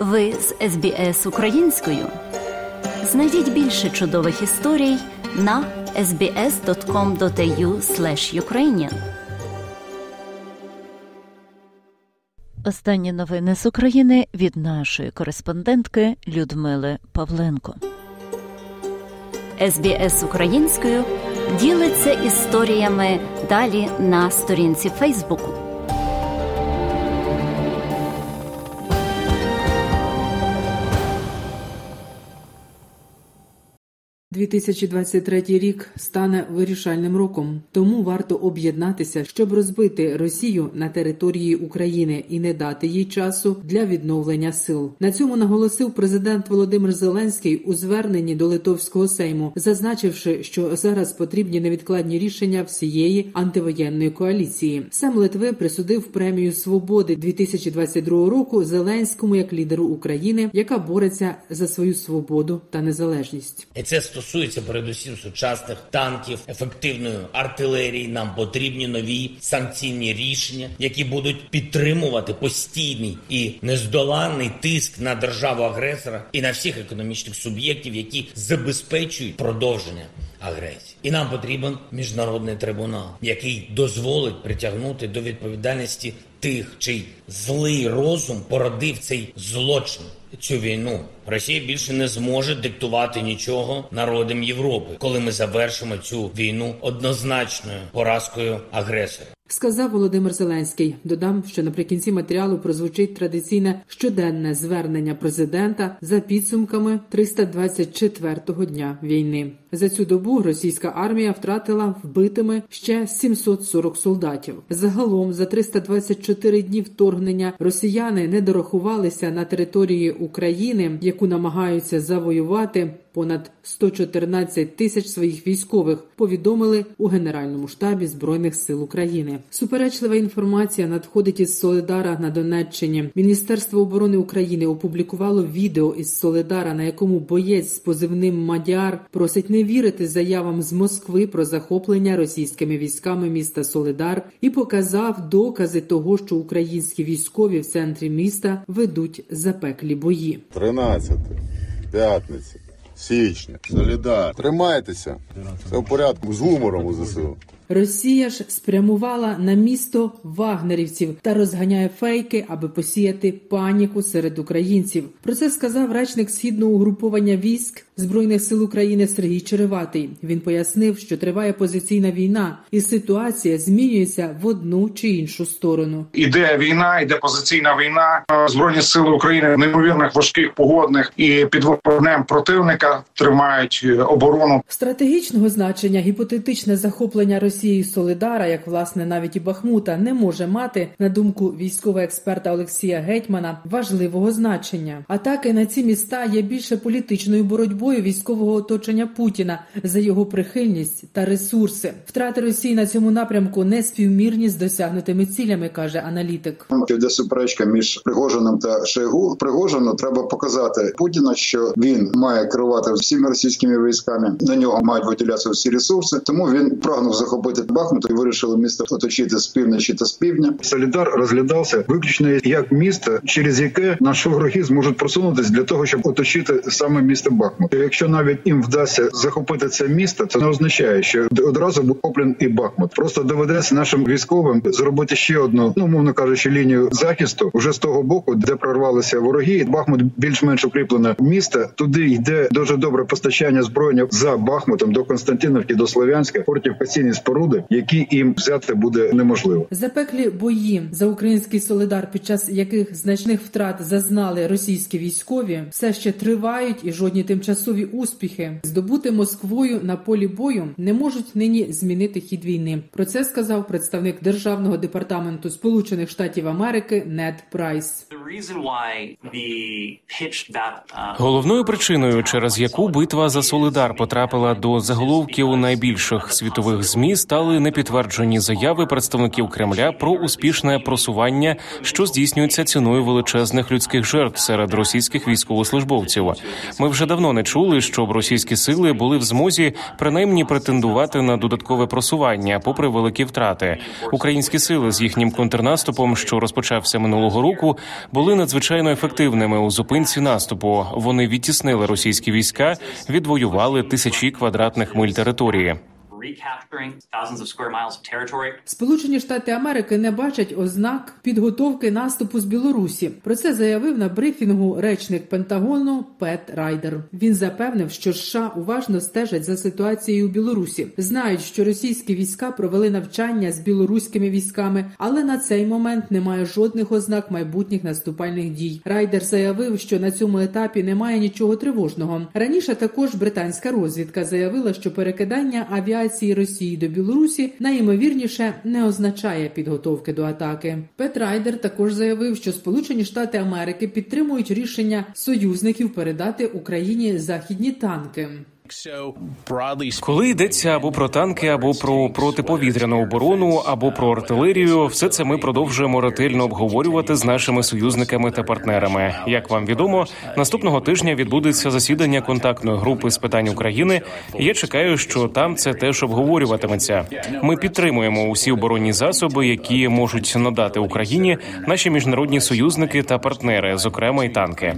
Ви з СБС українською. Знайдіть більше чудових історій на sbs.com.au ukrainian Останні новини з України від нашої кореспондентки Людмили Павленко. СБС українською ділиться історіями далі на сторінці Фейсбуку. 2023 рік стане вирішальним роком, тому варто об'єднатися, щоб розбити Росію на території України і не дати їй часу для відновлення сил. На цьому наголосив президент Володимир Зеленський у зверненні до Литовського сейму, зазначивши, що зараз потрібні невідкладні рішення всієї антивоєнної коаліції. Сам Литви присудив премію свободи 2022 року Зеленському як лідеру України, яка бореться за свою свободу та незалежність. Це стосується передусім сучасних танків, ефективної артилерії. Нам потрібні нові санкційні рішення, які будуть підтримувати постійний і нездоланний тиск на державу агресора і на всіх економічних суб'єктів, які забезпечують продовження агресії. І нам потрібен міжнародний трибунал, який дозволить притягнути до відповідальності тих, чий злий розум породив цей злочин цю війну. Росія більше не зможе диктувати нічого народам Європи, коли ми завершимо цю війну однозначною поразкою агресора. Сказав Володимир Зеленський. Додам, що наприкінці матеріалу прозвучить традиційне щоденне звернення президента за підсумками 324-го дня війни. За цю добу російська армія втратила вбитими ще 740 солдатів. Загалом за 324 дні вторгнення росіяни не дорахувалися на території України, яку намагаються завоювати понад 114 тисяч своїх військових. Повідомили у Генеральному штабі збройних сил України. Суперечлива інформація надходить із Соледара на Донеччині. Міністерство оборони України опублікувало відео із Соледара, на якому боєць з позивним Мадяр просить не вірити заявам з Москви про захоплення російськими військами міста Соледар і показав докази того, що українські військові в центрі міста ведуть запеклі бої. 13. п'ятниця січня, солідар. Тримайтеся. Все в порядку з гумором у ЗСУ. Росія ж спрямувала на місто вагнерівців та розганяє фейки, аби посіяти паніку серед українців. Про це сказав речник східного угруповання військ збройних сил України Сергій Череватий. Він пояснив, що триває позиційна війна, і ситуація змінюється в одну чи іншу сторону. Іде війна, іде позиційна війна. Збройні сили України в неймовірних важких погодних і під вогнем противника тримають е, оборону стратегічного значення. Гіпотетичне захоплення Росії Росії Солидара, як власне навіть і Бахмута, не може мати на думку військового експерта Олексія Гетьмана важливого значення. Атаки на ці міста є більше політичною боротьбою військового оточення Путіна за його прихильність та ресурси. Втрати Росії на цьому напрямку не співмірні з досягнутими цілями, каже аналітик. Йде суперечка між Пригожиним та Шойгу. Пригожину треба показати Путіна, що він має керувати всіми російськими військами. На нього мають виділятися всі ресурси, тому він прагнув захопити захопити Бахмут і вирішили місто оточити з півночі та з півдня. Солідар розглядався виключно як місто, через яке наші вороги зможуть просунутися для того, щоб оточити саме місто Бахмут. Якщо навіть їм вдасться захопити це місто, це не означає, що одразу буде куплен і Бахмут. Просто доведеться нашим військовим зробити ще одну, ну мовно кажучи, лінію захисту вже з того боку, де прорвалися вороги. Бахмут більш-менш укріплене місто. Туди йде дуже добре постачання збройня за Бахмутом до Константиновки, до Слов'янська, фортифікаційні споруди споруди, які їм взяти буде неможливо. Запеклі бої за український солидар, під час яких значних втрат зазнали російські військові, все ще тривають, і жодні тимчасові успіхи здобути Москвою на полі бою не можуть нині змінити хід війни. Про це сказав представник державного департаменту Сполучених Штатів Америки Нед Прайс. Головною причиною, через яку битва за Солидар потрапила до заголовків найбільших світових змі, стали непідтверджені заяви представників Кремля про успішне просування, що здійснюється ціною величезних людських жертв серед російських військовослужбовців. Ми вже давно не чули, щоб російські сили були в змозі принаймні претендувати на додаткове просування, попри великі втрати. Українські сили з їхнім контрнаступом, що розпочався минулого року, були надзвичайно ефективними у зупинці наступу. Вони відтіснили російські війська, відвоювали тисячі квадратних миль території. Сполучені Штати Америки не бачать ознак підготовки наступу з Білорусі. Про це заявив на брифінгу речник Пентагону Пет Райдер. Він запевнив, що США уважно стежать за ситуацією у Білорусі. Знають, що російські війська провели навчання з білоруськими військами, але на цей момент немає жодних ознак майбутніх наступальних дій. Райдер заявив, що на цьому етапі немає нічого тривожного. Раніше також британська розвідка заявила, що перекидання авіації авіації Росії до Білорусі найімовірніше не означає підготовки до атаки. Пет Райдер також заявив, що Сполучені Штати Америки підтримують рішення союзників передати Україні західні танки. Коли йдеться або про танки, або про протиповітряну оборону, або про артилерію, все це ми продовжуємо ретельно обговорювати з нашими союзниками та партнерами. Як вам відомо, наступного тижня відбудеться засідання контактної групи з питань України. і Я чекаю, що там це теж обговорюватиметься. Ми підтримуємо усі оборонні засоби, які можуть надати Україні наші міжнародні союзники та партнери, зокрема й танки.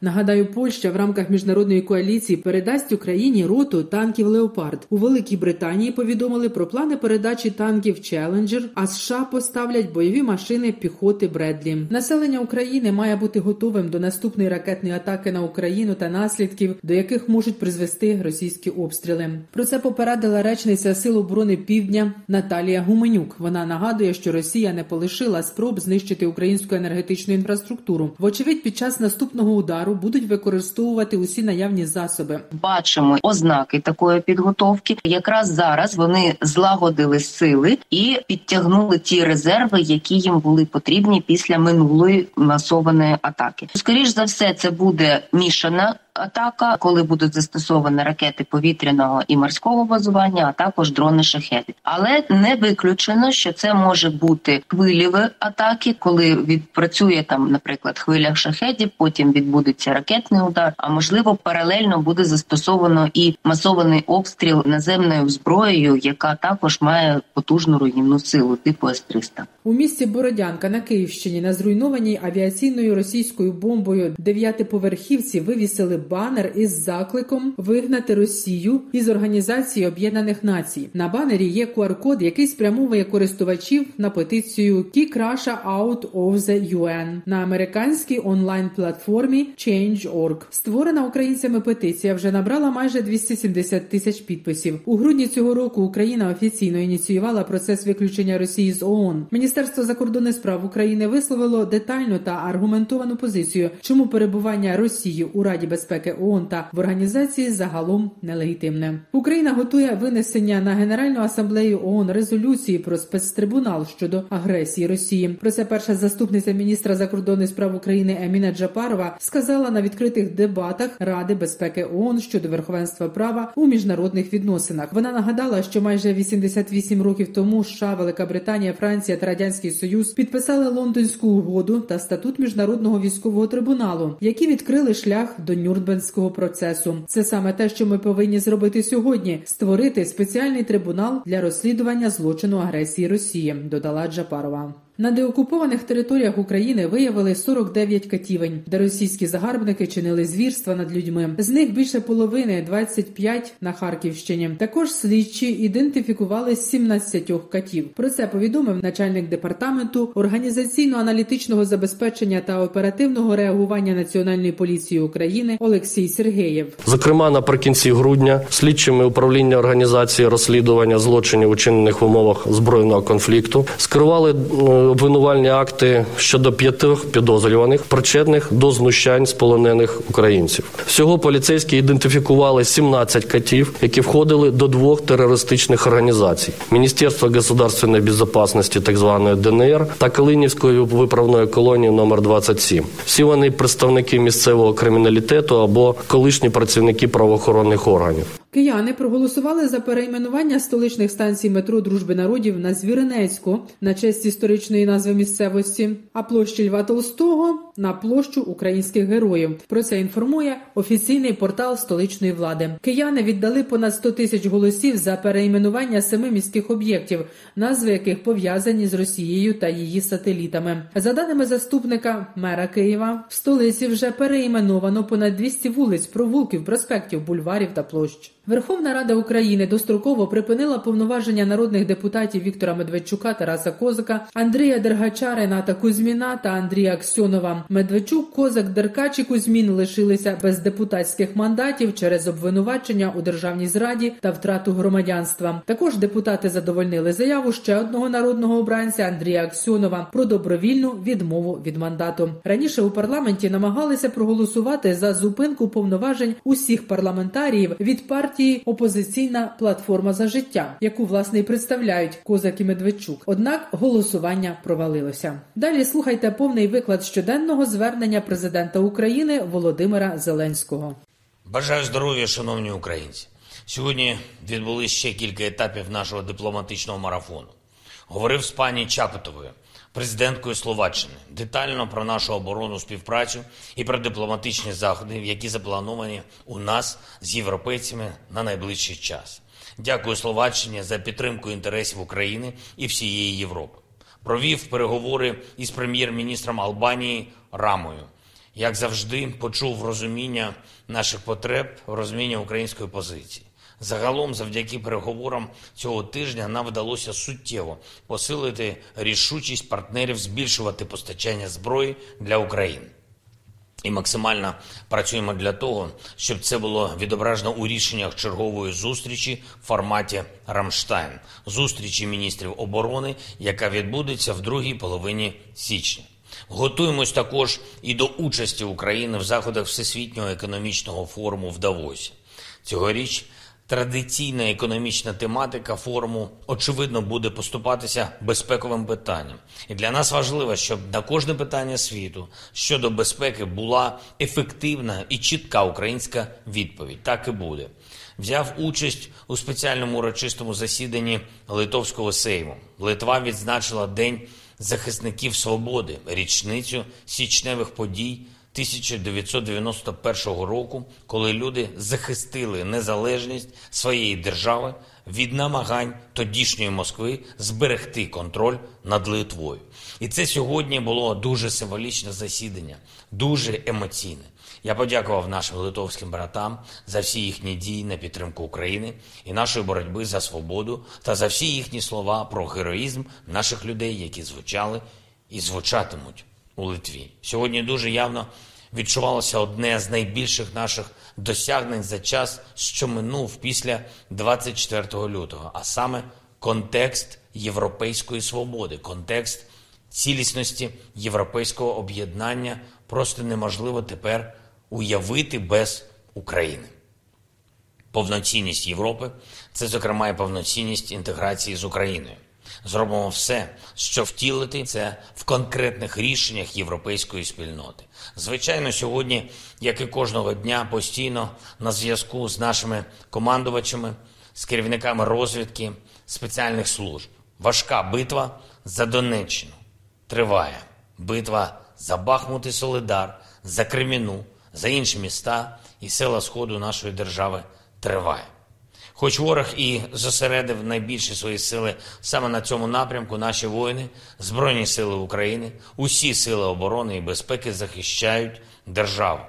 Нагадаю, Польща в рамках міжнародної коаліції передасть надасть Україні роту танків Леопард у Великій Британії. Повідомили про плани передачі танків Челенджер, а США поставлять бойові машини піхоти Бредлі. Населення України має бути готовим до наступної ракетної атаки на Україну та наслідків, до яких можуть призвести російські обстріли. Про це попередила речниця Сил оборони Півдня Наталія Гуменюк. Вона нагадує, що Росія не полишила спроб знищити українську енергетичну інфраструктуру. Вочевидь, під час наступного удару будуть використовувати усі наявні засоби бачимо ознаки такої підготовки. Якраз зараз вони злагодили сили і підтягнули ті резерви, які їм були потрібні після минулої масованої атаки. Скоріш за все, це буде мішана атака, коли будуть застосовані ракети повітряного і морського базування, а також дрони шахеди. Але не виключено, що це може бути хвиліві атаки, коли відпрацює там, наприклад, хвиля шахедів, потім відбудеться ракетний удар. А можливо, паралельно буде застосовано і масований обстріл наземною зброєю, яка також має потужну руйнівну силу, типу С-300. у місті Бородянка на Київщині на зруйнованій авіаційною російською бомбою дев'ятиповерхівці вивісили банер із закликом вигнати Росію із Організації Об'єднаних Націй. На банері є QR-код, який спрямовує користувачів на петицію «Kick Russia Out of the UN» на американській онлайн-платформі Change.org. Створена українцями петиція вже набрала майже 270 тисяч підписів. У грудні цього року Україна офіційно ініціювала процес виключення Росії з ООН. Міністерство закордонних справ України висловило детальну та аргументовану позицію, чому перебування Росії у Раді безпеки безпеки ООН та в організації загалом нелегітимне. Україна готує винесення на Генеральну асамблею ООН резолюції про спецтрибунал щодо агресії Росії. Про це перша заступниця міністра закордонних справ України Еміна Джапарова сказала на відкритих дебатах Ради безпеки ООН щодо верховенства права у міжнародних відносинах. Вона нагадала, що майже 88 років тому США, Велика Британія, Франція та Радянський Союз підписали Лондонську угоду та статут міжнародного військового трибуналу, які відкрили шлях до Нюрнберга Нюрнберзького процесу. Це саме те, що ми повинні зробити сьогодні: створити спеціальний трибунал для розслідування злочину агресії Росії. Додала Джапарова. На деокупованих територіях України виявили 49 катівень, де російські загарбники чинили звірства над людьми. З них більше половини 25 на Харківщині. Також слідчі ідентифікували 17 катів. Про це повідомив начальник департаменту організаційно-аналітичного забезпечення та оперативного реагування Національної поліції України Олексій Сергеєв. Зокрема, наприкінці грудня слідчими управління організації розслідування злочинів, учинених в умовах збройного конфлікту, скерували обвинувальні акти щодо п'ятих підозрюваних, причетних до знущань з полонених українців. Всього поліцейські ідентифікували 17 катів, які входили до двох терористичних організацій: Міністерства государственної безпечності, так званої ДНР та Калинівської виправної колонії номер 27 Всі вони представники місцевого криміналітету або колишні працівники правоохоронних органів. Кияни проголосували за перейменування столичних станцій метро Дружби народів на Звіринецьку на честь історичної назви місцевості, а площі Льва Толстого на площу українських героїв. Про це інформує офіційний портал столичної влади. Кияни віддали понад 100 тисяч голосів за перейменування семи міських об'єктів, назви яких пов'язані з Росією та її сателітами. За даними заступника мера Києва, в столиці вже переіменовано понад 200 вулиць, провулків, проспектів, бульварів та площ. Верховна Рада України достроково припинила повноваження народних депутатів Віктора Медведчука, Тараса Козака, Андрія Дергача, Рената Кузьміна та Андрія Аксьонова. Медведчук, Козак, Деркач і Кузьмін лишилися без депутатських мандатів через обвинувачення у державній зраді та втрату громадянства. Також депутати задовольнили заяву ще одного народного обранця Андрія Аксьонова про добровільну відмову від мандату. Раніше у парламенті намагалися проголосувати за зупинку повноважень усіх парламентаріїв від партії партії Опозиційна платформа за життя, яку власне і представляють Козак і Медведчук. Однак голосування провалилося. Далі слухайте повний виклад щоденного звернення президента України Володимира Зеленського. Бажаю здоров'я, шановні українці. Сьогодні відбулись ще кілька етапів нашого дипломатичного марафону. Говорив з пані Чапутовою президенткою Словаччини детально про нашу оборонну співпрацю і про дипломатичні заходи, які заплановані у нас з європейцями на найближчий час. Дякую Словаччині за підтримку інтересів України і всієї Європи. Провів переговори із прем'єр-міністром Албанії Рамою. Як завжди, почув розуміння наших потреб, розуміння української позиції. Загалом, завдяки переговорам цього тижня, нам вдалося суттєво посилити рішучість партнерів збільшувати постачання зброї для України. І максимально працюємо для того, щоб це було відображено у рішеннях чергової зустрічі в форматі Рамштайн, зустрічі міністрів оборони, яка відбудеться в другій половині січня. Готуємось також і до участі України в заходах Всесвітнього економічного форуму в Давосі. Цьогоріч Традиційна економічна тематика форуму очевидно буде поступатися безпековим питанням, і для нас важливо, щоб на кожне питання світу щодо безпеки була ефективна і чітка українська відповідь. Так і буде. Взяв участь у спеціальному урочистому засіданні Литовського сейму. Литва відзначила День захисників свободи, річницю січневих подій 1991 року, коли люди захистили незалежність своєї держави від намагань тодішньої Москви зберегти контроль над Литвою. І це сьогодні було дуже символічне засідання, дуже емоційне. Я подякував нашим литовським братам за всі їхні дії на підтримку України і нашої боротьби за свободу та за всі їхні слова про героїзм наших людей, які звучали і звучатимуть у Литві. Сьогодні дуже явно відчувалося одне з найбільших наших досягнень за час, що минув після 24 лютого, а саме контекст європейської свободи, контекст цілісності європейського об'єднання просто неможливо тепер уявити без України. Повноцінність Європи це, зокрема, і повноцінність інтеграції з Україною. Зробимо все, щоб втілити це в конкретних рішеннях європейської спільноти. Звичайно, сьогодні, як і кожного дня, постійно на зв'язку з нашими командувачами, з керівниками розвідки спеціальних служб. Важка битва за Донеччину триває. Битва за Бахмут і Солидар, за Креміну, за інші міста і села Сходу нашої держави триває. Хоч ворог і зосередив найбільші свої сили саме на цьому напрямку, наші воїни, Збройні сили України, усі сили оборони і безпеки захищають державу.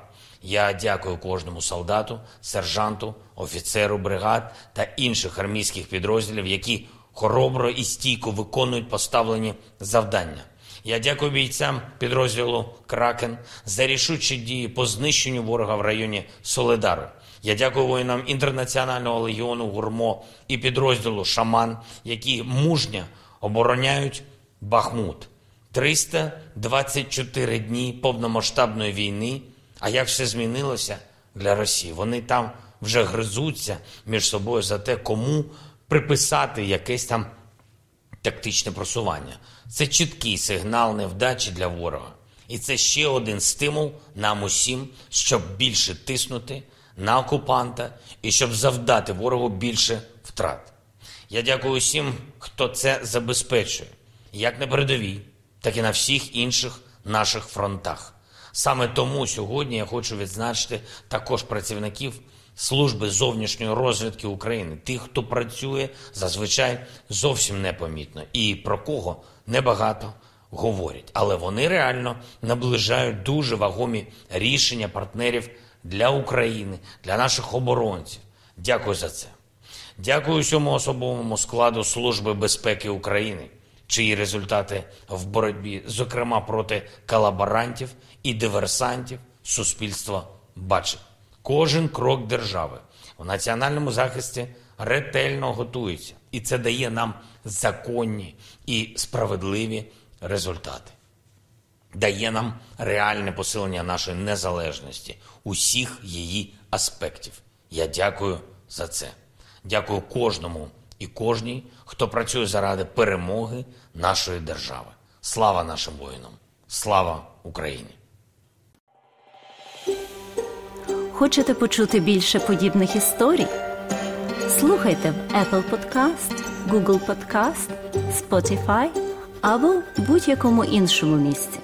Я дякую кожному солдату, сержанту, офіцеру бригад та інших армійських підрозділів, які хоробро і стійко виконують поставлені завдання. Я дякую бійцям підрозділу Кракен за рішучі дії по знищенню ворога в районі Соледару. Я дякую воїнам інтернаціонального легіону Гурмо і підрозділу Шаман, які мужньо обороняють Бахмут. 324 дні повномасштабної війни. А як все змінилося для Росії? Вони там вже гризуться між собою за те, кому приписати якесь там тактичне просування. Це чіткий сигнал невдачі для ворога. І це ще один стимул нам усім, щоб більше тиснути на окупанта і щоб завдати ворогу більше втрат. Я дякую усім, хто це забезпечує, як на передовій, так і на всіх інших наших фронтах. Саме тому сьогодні я хочу відзначити також працівників служби зовнішньої розвідки України, тих, хто працює зазвичай зовсім непомітно і про кого небагато говорять, але вони реально наближають дуже вагомі рішення партнерів для України, для наших оборонців. Дякую за це. Дякую всьому особовому складу Служби безпеки України, чиї результати в боротьбі, зокрема проти колаборантів і диверсантів, суспільство бачить. Кожен крок держави у національному захисті ретельно готується, і це дає нам законні і справедливі результати. Дає нам реальне посилення нашої незалежності, усіх її аспектів. Я дякую за це. Дякую кожному і кожній, хто працює заради перемоги нашої держави. Слава нашим воїнам! Слава Україні! Хочете почути більше подібних історій? Слухайте в Apple Podcast, Google Podcast, Spotify або будь-якому іншому місці.